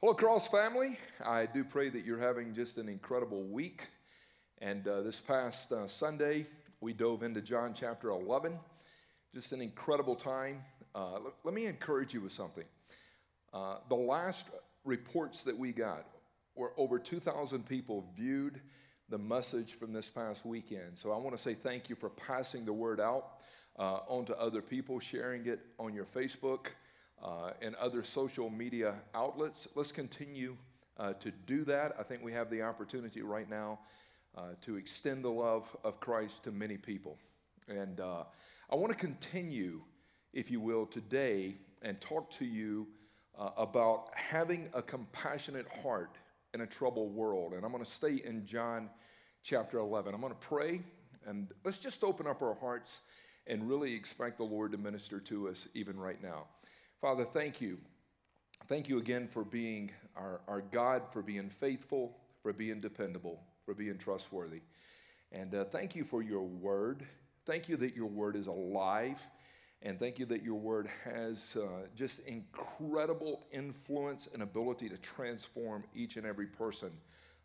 Hello, Cross family. I do pray that you're having just an incredible week. And uh, this past uh, Sunday, we dove into John chapter 11. Just an incredible time. Uh, let, let, me encourage you with something. Uh, the last reports that we got were over 2,000 people viewed the message from this past weekend. So I want to say thank you for passing the word out uh, on to other people, sharing it on your Facebook uh, and other social media outlets. Let's continue uh, to do that. I think we have the opportunity right now uh, to extend the love of Christ to many people. And uh, I want to continue, if you will, today and talk to you uh, about having a compassionate heart in a troubled world. And I'm going to stay in John chapter 11. I'm going to pray, and let's just open up our hearts and really expect the Lord to minister to us even right now. Father, thank you. Thank you again for being our, our God, for being faithful, for being dependable, for being trustworthy. And uh, thank you for your word. Thank you that your word is alive. And thank you that your word has uh, just incredible influence and ability to transform each and every person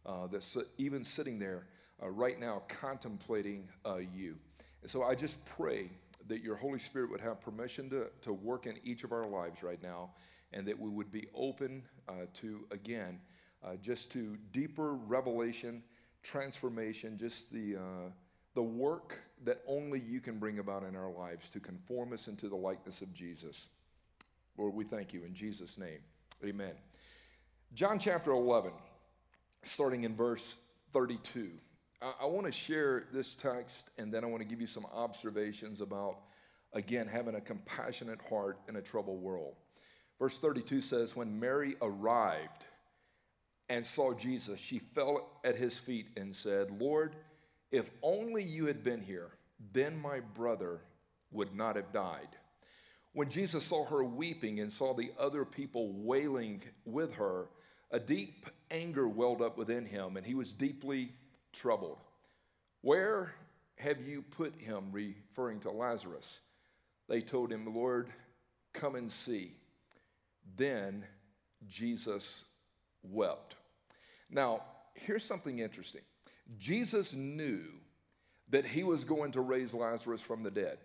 uh, that's even sitting there uh, right now contemplating uh, you. And so I just pray that your Holy Spirit would have permission to, to work in each of our lives right now, and that we would be open uh, to, again, uh, just to deeper revelation, transformation, just the, uh, the work that only you can bring about in our lives to conform us into the likeness of Jesus. Lord, we thank you in Jesus' name. Amen. John chapter 11, starting in verse 32. I, want to share this text and then I want to give you some observations about, again, having a compassionate heart in a troubled world. Verse 32 says, When Mary arrived and saw Jesus, she fell at his feet and said, Lord, if only you had been here, then my brother would not have died. When Jesus saw her weeping and saw the other people wailing with her, a deep anger welled up within him, and he was deeply troubled. Where have you put him? Referring to Lazarus. They told him, Lord, come and see. Then Jesus wept. Now, here's something interesting Jesus knew that he was going to raise Lazarus from the dead.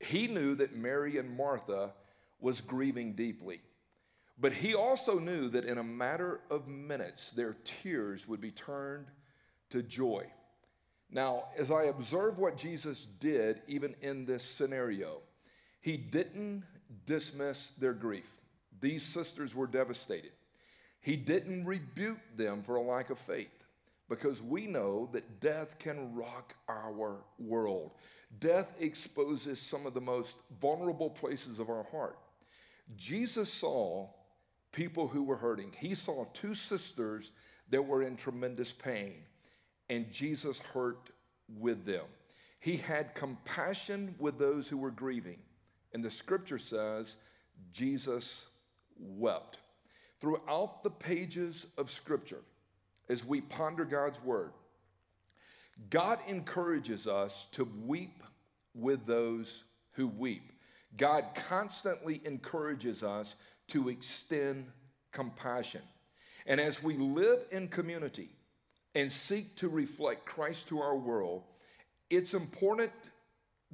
He knew that Mary and Martha was grieving deeply. But he also knew that in a matter of minutes, their tears would be turned to joy. Now, as I observe what Jesus did, even in this scenario, he didn't dismiss their grief. These sisters were devastated. He didn't rebuke them for a lack of faith because we know that death can rock our world. Death exposes some of the most vulnerable places of our heart. Jesus saw people who were hurting. He saw two sisters that were in tremendous pain and Jesus hurt with them. He had compassion with those who were grieving. And the scripture says Jesus wept. Throughout the pages of scripture, as we ponder God's word, God encourages us to weep with those who weep. God constantly encourages us to extend compassion. And as we live in community, and seek to reflect Christ to our world, it's important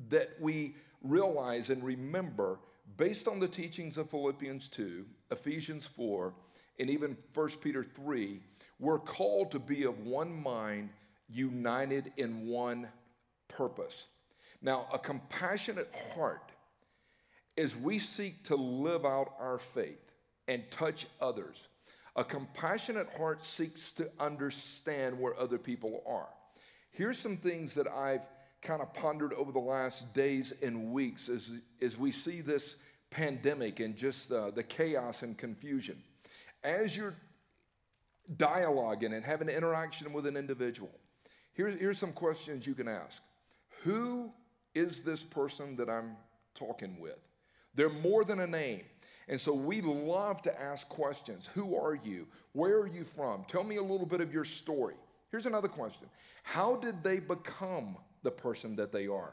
that we realize and remember, based on the teachings of Philippians 2, Ephesians 4, and even 1 Peter 3, we're called to be of one mind, united in one purpose. Now, a compassionate heart, as we seek to live out our faith and touch others, a compassionate heart seeks to understand where other people are. Here's some things that I've kind of pondered over the last days and weeks as, as we see this pandemic and just the, the chaos and confusion. As you're dialoguing and having an interaction with an individual, here's, here's some questions you can ask Who is this person that I'm talking with? They're more than a name. And so we love to ask questions Who are you? Where are you from? Tell me a little bit of your story. Here's another question How did they become the person that they are?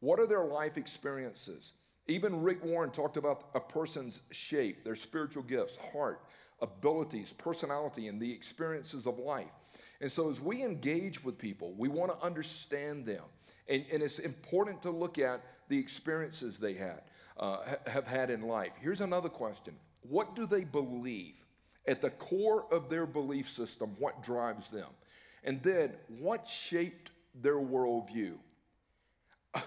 What are their life experiences? Even Rick Warren talked about a person's shape, their spiritual gifts, heart, abilities, personality, and the experiences of life. And so, as we engage with people, we want to understand them. And, and it's important to look at the experiences they had, uh, have had in life. Here's another question What do they believe? At the core of their belief system, what drives them? And then, what shaped their worldview?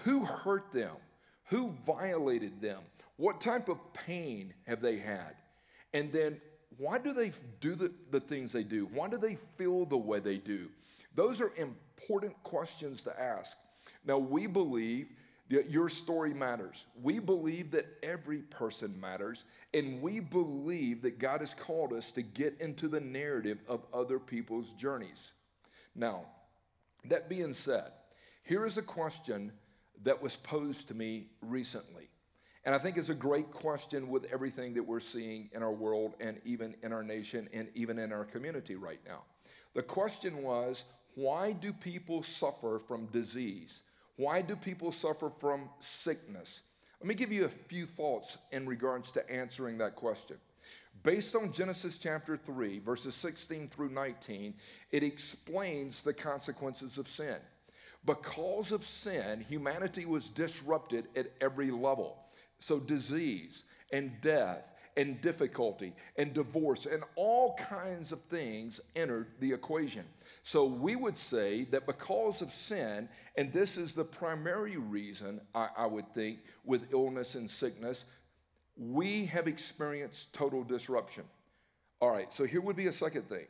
Who hurt them? Who violated them? What type of pain have they had? And then, why do they do the, the things they do? Why do they feel the way they do? Those are important questions to ask. Now, we believe that your story matters. We believe that every person matters, and we believe that God has called us to get into the narrative of other people's journeys. Now, that being said, here is a question that was posed to me recently. And I think it's a great question with everything that we're seeing in our world and even in our nation and even in our community right now. The question was why do people suffer from disease? Why do people suffer from sickness? Let me give you a few thoughts in regards to answering that question. Based on Genesis chapter 3, verses 16 through 19, it explains the consequences of sin. Because of sin, humanity was disrupted at every level. So, disease and death and difficulty and divorce and all kinds of things entered the equation. So, we would say that because of sin, and this is the primary reason I, I would think with illness and sickness, we have experienced total disruption. All right, so here would be a second thing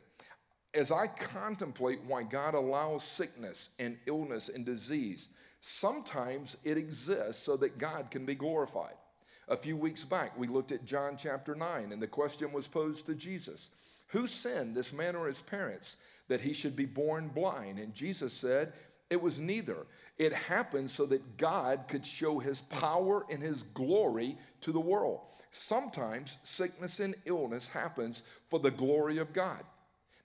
as I contemplate why God allows sickness and illness and disease, sometimes it exists so that God can be glorified. A few weeks back, we looked at John chapter 9, and the question was posed to Jesus Who sinned, this man or his parents, that he should be born blind? And Jesus said, It was neither. It happened so that God could show his power and his glory to the world. Sometimes sickness and illness happens for the glory of God.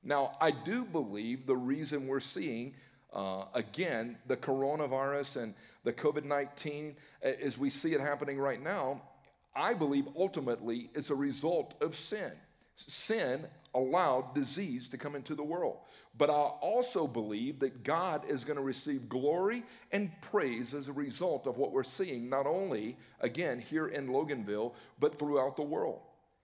Now, I do believe the reason we're seeing, uh, again, the coronavirus and the COVID 19, as we see it happening right now, I believe ultimately it's a result of sin. Sin allowed disease to come into the world. But I also believe that God is going to receive glory and praise as a result of what we're seeing, not only, again, here in Loganville, but throughout the world.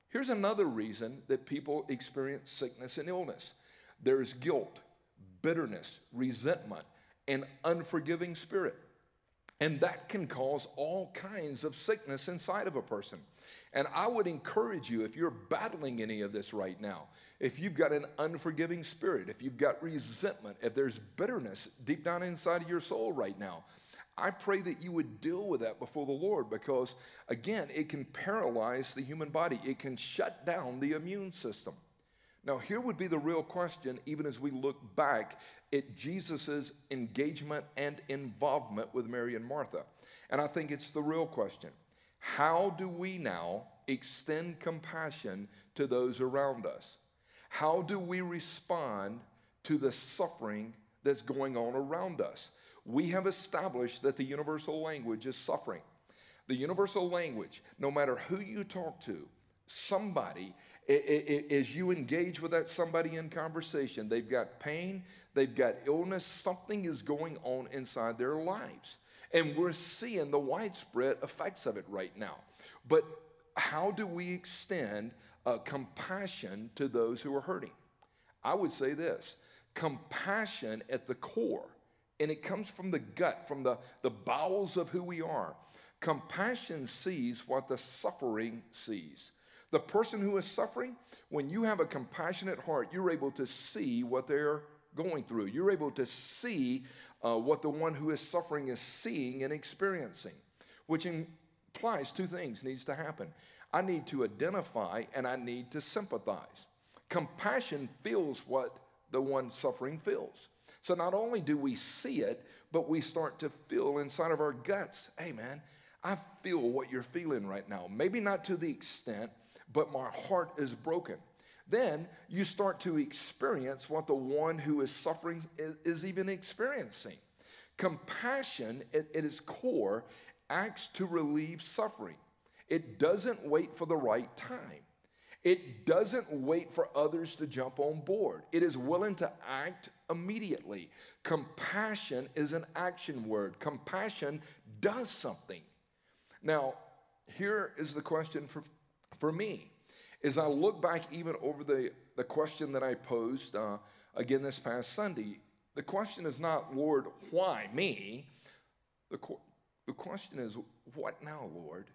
Here's another reason that people experience sickness and illness there's guilt, bitterness, resentment, and unforgiving spirit. And that can cause all kinds of sickness inside of a person. And I would encourage you, if you're battling any of this right now, if you've got an unforgiving spirit, if you've got resentment, if there's bitterness deep down inside of your soul right now, I pray that you would deal with that before the Lord because, again, it can paralyze the human body, it can shut down the immune system. Now, here would be the real question, even as we look back at Jesus' engagement and involvement with Mary and Martha. And I think it's the real question. How do we now extend compassion to those around us? How do we respond to the suffering that's going on around us? we have established that the universal language is suffering. The universal language, no matter who you talk to, somebody, as you engage with that somebody in conversation, they've got pain, they've got illness, something is going on inside their lives. And we're seeing the widespread effects of it right now. But how do we extend uh, compassion to those who are hurting? I would say this compassion at the core and it comes from the gut, from the, the bowels of who we are. Compassion sees what the suffering sees. The person who is suffering, when you have a compassionate heart, you're able to see what they're going through. You're able to see uh, what the one who is suffering is seeing and experiencing, which implies two things needs to happen. I need to identify and I need to sympathize. Compassion feels what the one suffering feels. So not only do we see it, but we start to feel inside of our guts, hey man, I feel what you're feeling right now. Maybe not to the extent, but my heart is broken. Then you start to experience what the one who is suffering is, is even experiencing. Compassion, at, at its core, acts to relieve suffering. It doesn't wait for the right time. It doesn't wait for others to jump on board. It is willing to act immediately. Compassion is an action word. Compassion does something. Now, here is the question for, for me. As I look back even over the, the question that I posed uh, again this past Sunday, the question is not, Lord, why me? The, the question is, what now, Lord?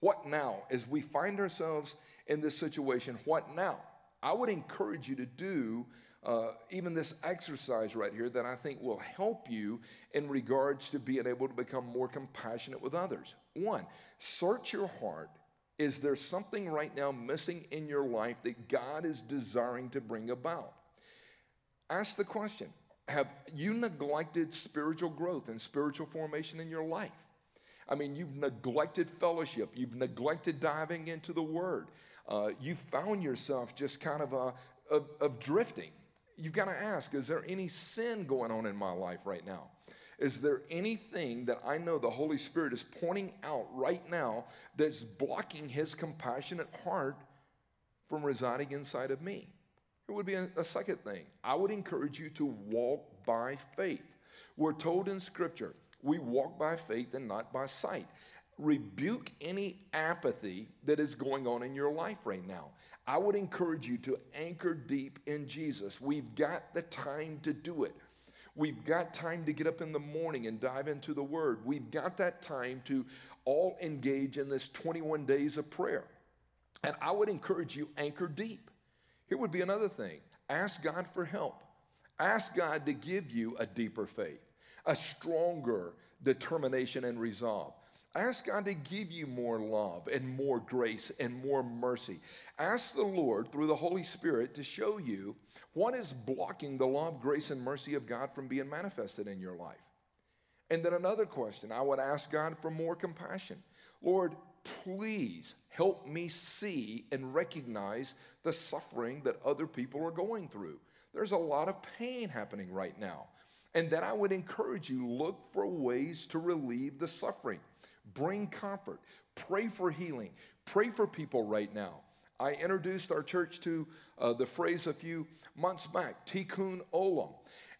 What now? As we find ourselves in this situation, what now? I would encourage you to do uh, even this exercise right here that I think will help you in regards to being able to become more compassionate with others. One, search your heart. Is there something right now missing in your life that God is desiring to bring about? Ask the question Have you neglected spiritual growth and spiritual formation in your life? I mean, you've neglected fellowship, you've neglected diving into the Word, uh, you've found yourself just kind of, uh, of, of drifting. You've got to ask is there any sin going on in my life right now? Is there anything that I know the Holy Spirit is pointing out right now that's blocking His compassionate heart from residing inside of me? It would be a, a second thing. I would encourage you to walk by faith. We're told in Scripture, we walk by faith and not by sight. Rebuke any apathy that is going on in your life right now. I would encourage you to anchor deep in Jesus. We've got the time to do it. We've got time to get up in the morning and dive into the Word. We've got that time to all engage in this 21 days of prayer. And I would encourage you, anchor deep. Here would be another thing ask God for help. Ask God to give you a deeper faith a stronger determination and resolve. Ask God to give you more love and more grace and more mercy. Ask the Lord through the Holy Spirit to show you what is blocking the love, grace, and mercy of God from being manifested in your life. And then another question I would ask God for more compassion. Lord, please help me see and recognize the suffering that other people are going through. There's a lot of pain happening right now. And then I would encourage you look for ways to relieve the suffering, bring comfort, pray for healing, pray for people right now. I introduced our church to uh, the phrase a few months back, tikkun olam.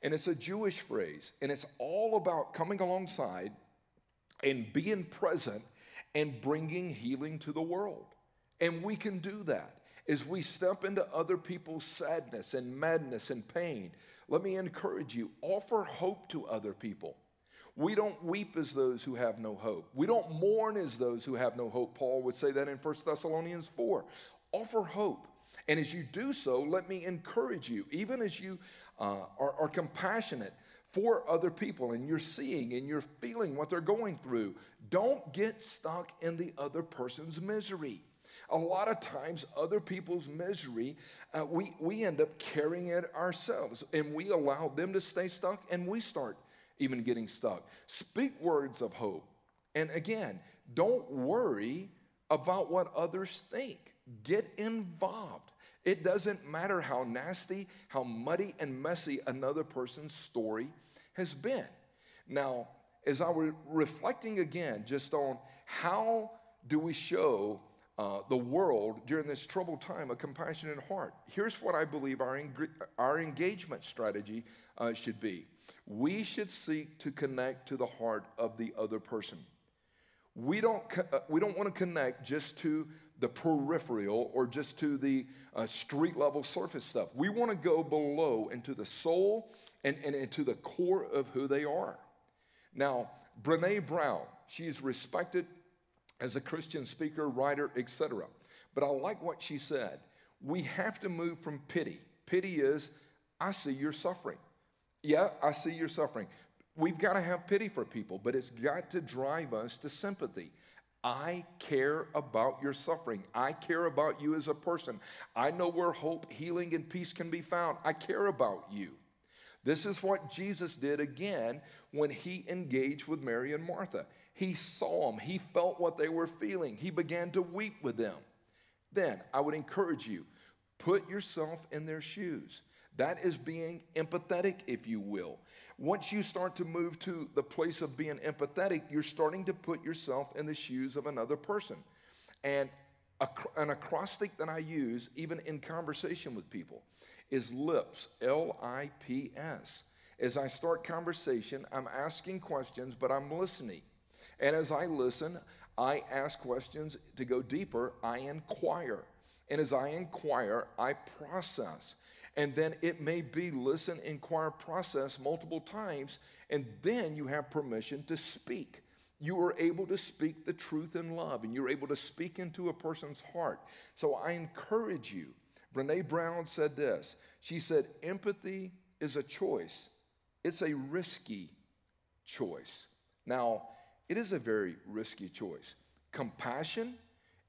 And it's a Jewish phrase, and it's all about coming alongside and being present and bringing healing to the world. And we can do that as we step into other people's sadness and madness and pain let me encourage you offer hope to other people. We don't weep as those who have no hope. We don't mourn as those who have no hope. Paul would say that in 1 Thessalonians 4. Offer hope. And as you do so, let me encourage you, even as you uh, are, are compassionate for other people and you're seeing and you're feeling what they're going through, don't get stuck in the other person's misery. A lot of times, other people's misery, uh, we, we end up carrying it ourselves and we allow them to stay stuck and we start even getting stuck. Speak words of hope. And again, don't worry about what others think, get involved. It doesn't matter how nasty, how muddy, and messy another person's story has been. Now, as I was reflecting again just on how do we show uh, the world during this troubled time a compassionate heart. Here's what I believe our, our engagement strategy uh, should be we should seek to connect to the heart of the other person. We don't, uh, we don't want to connect just to the peripheral or just to the uh, street level surface stuff. We want to go below into the soul and, and into the core of who they are. Now, Brene Brown, she's respected as a Christian speaker, writer, etc. But I like what she said. We have to move from pity. Pity is, I see your suffering. Yeah, I see your suffering. We've got to have pity for people, but it's got to drive us to sympathy. I care about your suffering. I care about you as a person. I know where hope, healing, and peace can be found. I care about you. This is what Jesus did again when he engaged with Mary and Martha. He saw them, he felt what they were feeling, he began to weep with them. Then I would encourage you put yourself in their shoes. That is being empathetic, if you will. Once you start to move to the place of being empathetic, you're starting to put yourself in the shoes of another person. And An acrostic that I use, even in conversation with people, is LIPS, L I P S. As I start conversation, I'm asking questions, but I'm listening. And as I listen, I ask questions to go deeper, I inquire. And as I inquire, I process. And then it may be listen, inquire, process multiple times, and then you have permission to speak. You are able to speak the truth in love, and you're able to speak into a person's heart. So I encourage you. Brene Brown said this. She said, Empathy is a choice, it's a risky choice. Now, it is a very risky choice. Compassion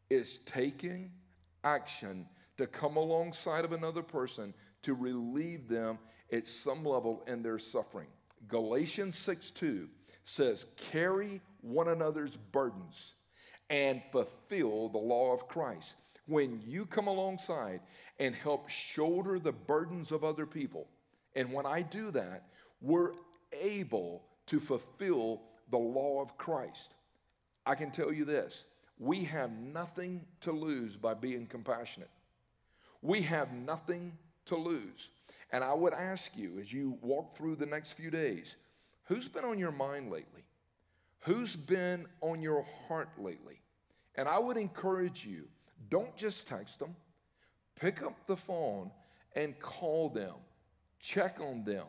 is taking action to come alongside of another person to relieve them at some level in their suffering. Galatians 6 2 says, Carry one another's burdens and fulfill the law of Christ. When you come alongside and help shoulder the burdens of other people, and when I do that, we're able to fulfill the law of Christ. I can tell you this we have nothing to lose by being compassionate. We have nothing to lose. And I would ask you as you walk through the next few days who's been on your mind lately? Who's been on your heart lately? And I would encourage you don't just text them, pick up the phone and call them, check on them,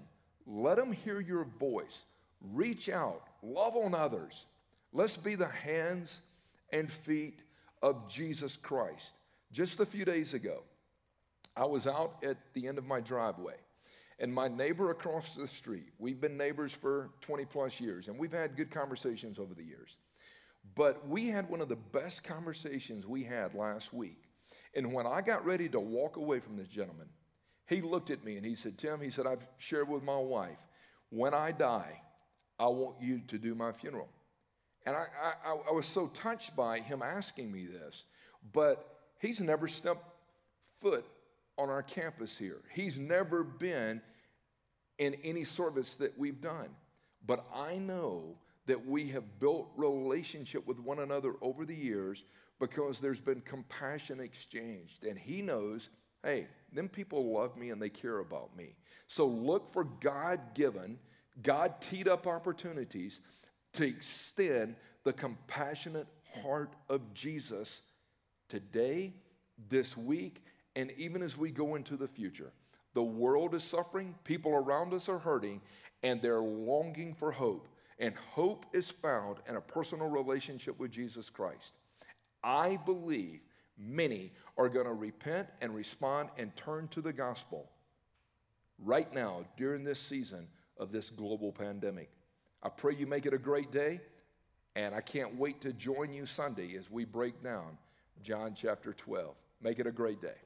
let them hear your voice, reach out, love on others. Let's be the hands and feet of Jesus Christ. Just a few days ago, I was out at the end of my driveway, and my neighbor across the street, we've been neighbors for 20 plus years, and we've had good conversations over the years. But we had one of the best conversations we had last week. And when I got ready to walk away from this gentleman, he looked at me and he said, Tim, he said, I've shared with my wife, when I die, I want you to do my funeral. And I, I, I was so touched by him asking me this, but he's never stepped foot on our campus here. He's never been in any service that we've done. But I know that we have built relationship with one another over the years because there's been compassion exchanged. And he knows, hey, them people love me and they care about me. So look for God given, God teed up opportunities to extend the compassionate heart of Jesus today, this week, and even as we go into the future. The world is suffering, people around us are hurting, and they're longing for hope. And hope is found in a personal relationship with Jesus Christ. I believe many are going to repent and respond and turn to the gospel right now during this season of this global pandemic. I pray you make it a great day, and I can't wait to join you Sunday as we break down John chapter 12. Make it a great day.